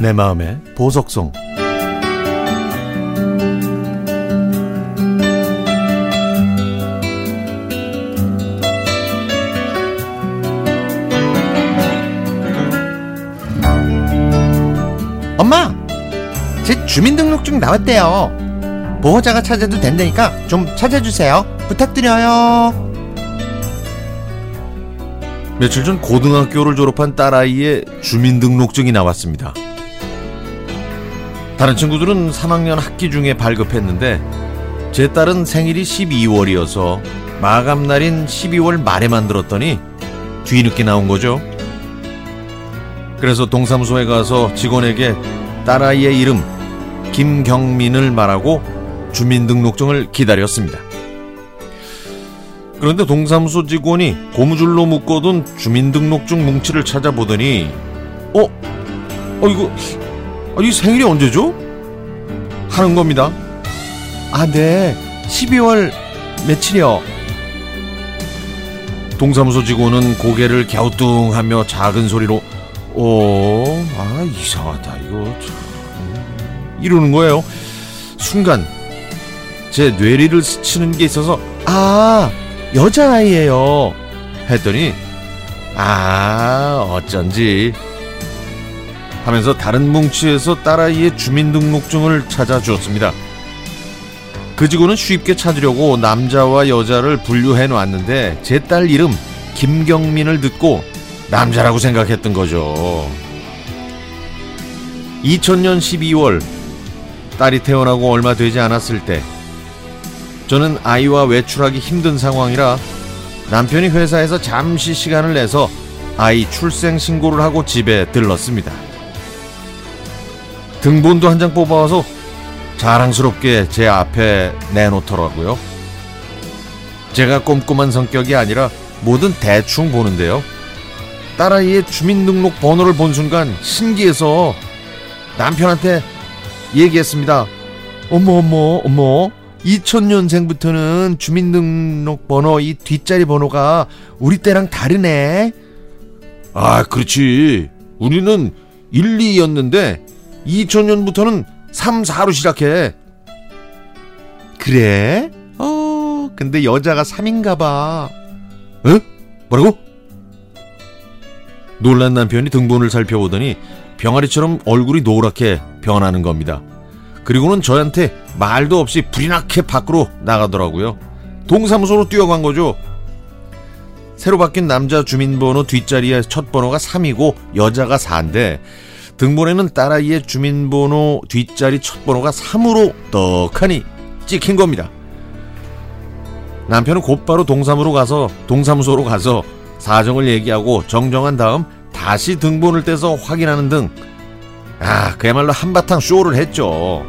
내 마음의 보석송 엄마, 제 주민등록증 나왔대요. 보호자가 찾아도 된다니까 좀 찾아주세요. 부탁드려요. 며칠 전 고등학교를 졸업한 딸아이의 주민등록증이 나왔습니다. 다른 친구들은 3학년 학기 중에 발급했는데 제 딸은 생일이 12월이어서 마감 날인 12월 말에 만들었더니 뒤늦게 나온 거죠. 그래서 동사무소에 가서 직원에게 딸아이의 이름 김경민을 말하고 주민등록증을 기다렸습니다. 그런데 동사무소 직원이 고무줄로 묶어둔 주민등록증 뭉치를 찾아보더니 어? 어 이거 아, 이 생일이 언제죠? 하는 겁니다. 아, 네. 12월 며칠이요. 동사무소 직원은 고개를 갸우뚱하며 작은 소리로 어, 아 이상하다 이거 참 이러는 거예요. 순간 제 뇌리를 스치는 게 있어서 아, 여자아이예요. 했더니 아 어쩐지 하면서 다른 뭉치에서 딸아이의 주민등록증을 찾아주었습니다. 그 직원은 쉽게 찾으려고 남자와 여자를 분류해 놨는데 제 딸 이름 김경민을 듣고 남자라고 생각했던 거죠. 2000년 12월 딸이 태어나고 얼마 되지 않았을 때 저는 아이와 외출하기 힘든 상황이라 남편이 회사에서 잠시 시간을 내서 아이 출생 신고를 하고 집에 들렀습니다. 등본도 한 장 뽑아와서 자랑스럽게 제 앞에 내놓더라고요. 제가 꼼꼼한 성격이 아니라 뭐든 대충 보는데요. 딸아이의 주민등록 번호를 본 순간 신기해서 남편한테 얘기했습니다. 어머, 어머, 어머. 2000년생부터는 주민등록 번호 이 뒷자리 번호가 우리 때랑 다르네. 아, 그렇지. 우리는 1, 2였는데 2000년부터는 3, 4로 시작해. 그래? 어, 근데 여자가 3인가 봐. 에? 뭐라고? 놀란 남편이 등본을 살펴보더니 병아리처럼 얼굴이 노랗게 변하는 겁니다. 그리고는 저한테 말도 없이 불이 나게 밖으로 나가더라고요. 동사무소로 뛰어간 거죠. 새로 바뀐 남자 주민번호 뒷자리에 첫 번호가 3이고 여자가 4인데 등본에는 딸아이의 주민번호 뒷자리 첫 번호가 3으로 떡하니 찍힌 겁니다. 남편은 곧바로 동사무로 가서 동사무소로 가서 사정을 얘기하고 정정한 다음 다시 등본을 떼서 확인하는 등 아, 그야말로 한바탕 쇼를 했죠.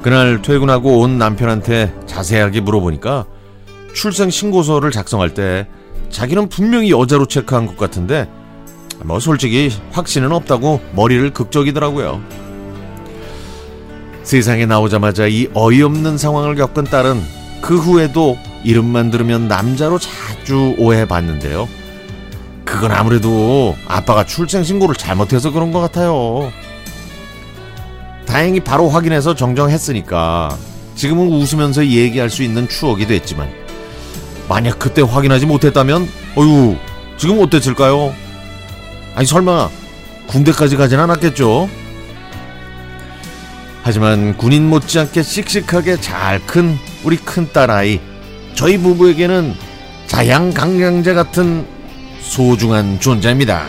그날 퇴근하고 온 남편한테 자세하게 물어보니까 출생 신고서를 작성할 때 자기는 분명히 여자로 체크한 것 같은데 뭐 솔직히 확신은 없다고 머리를 극적이더라고요. 세상에 나오자마자 이 어이없는 상황을 겪은 딸은 그 후에도 이름만 들으면 남자로 자주 오해받는데요. 그건 아무래도 아빠가 출생 신고를 잘못해서 그런 것 같아요. 다행히 바로 확인해서 정정했으니까 지금은 웃으면서 얘기할 수 있는 추억이 됐지만 만약 그때 확인하지 못했다면 어휴 지금 어땠을까요? 아니 설마 군대까지 가진 않았겠죠? 하지만 군인 못지않게 씩씩하게 잘 큰 우리 큰 딸아이 저희 부부에게는 자양강장제 같은 소중한 존재입니다.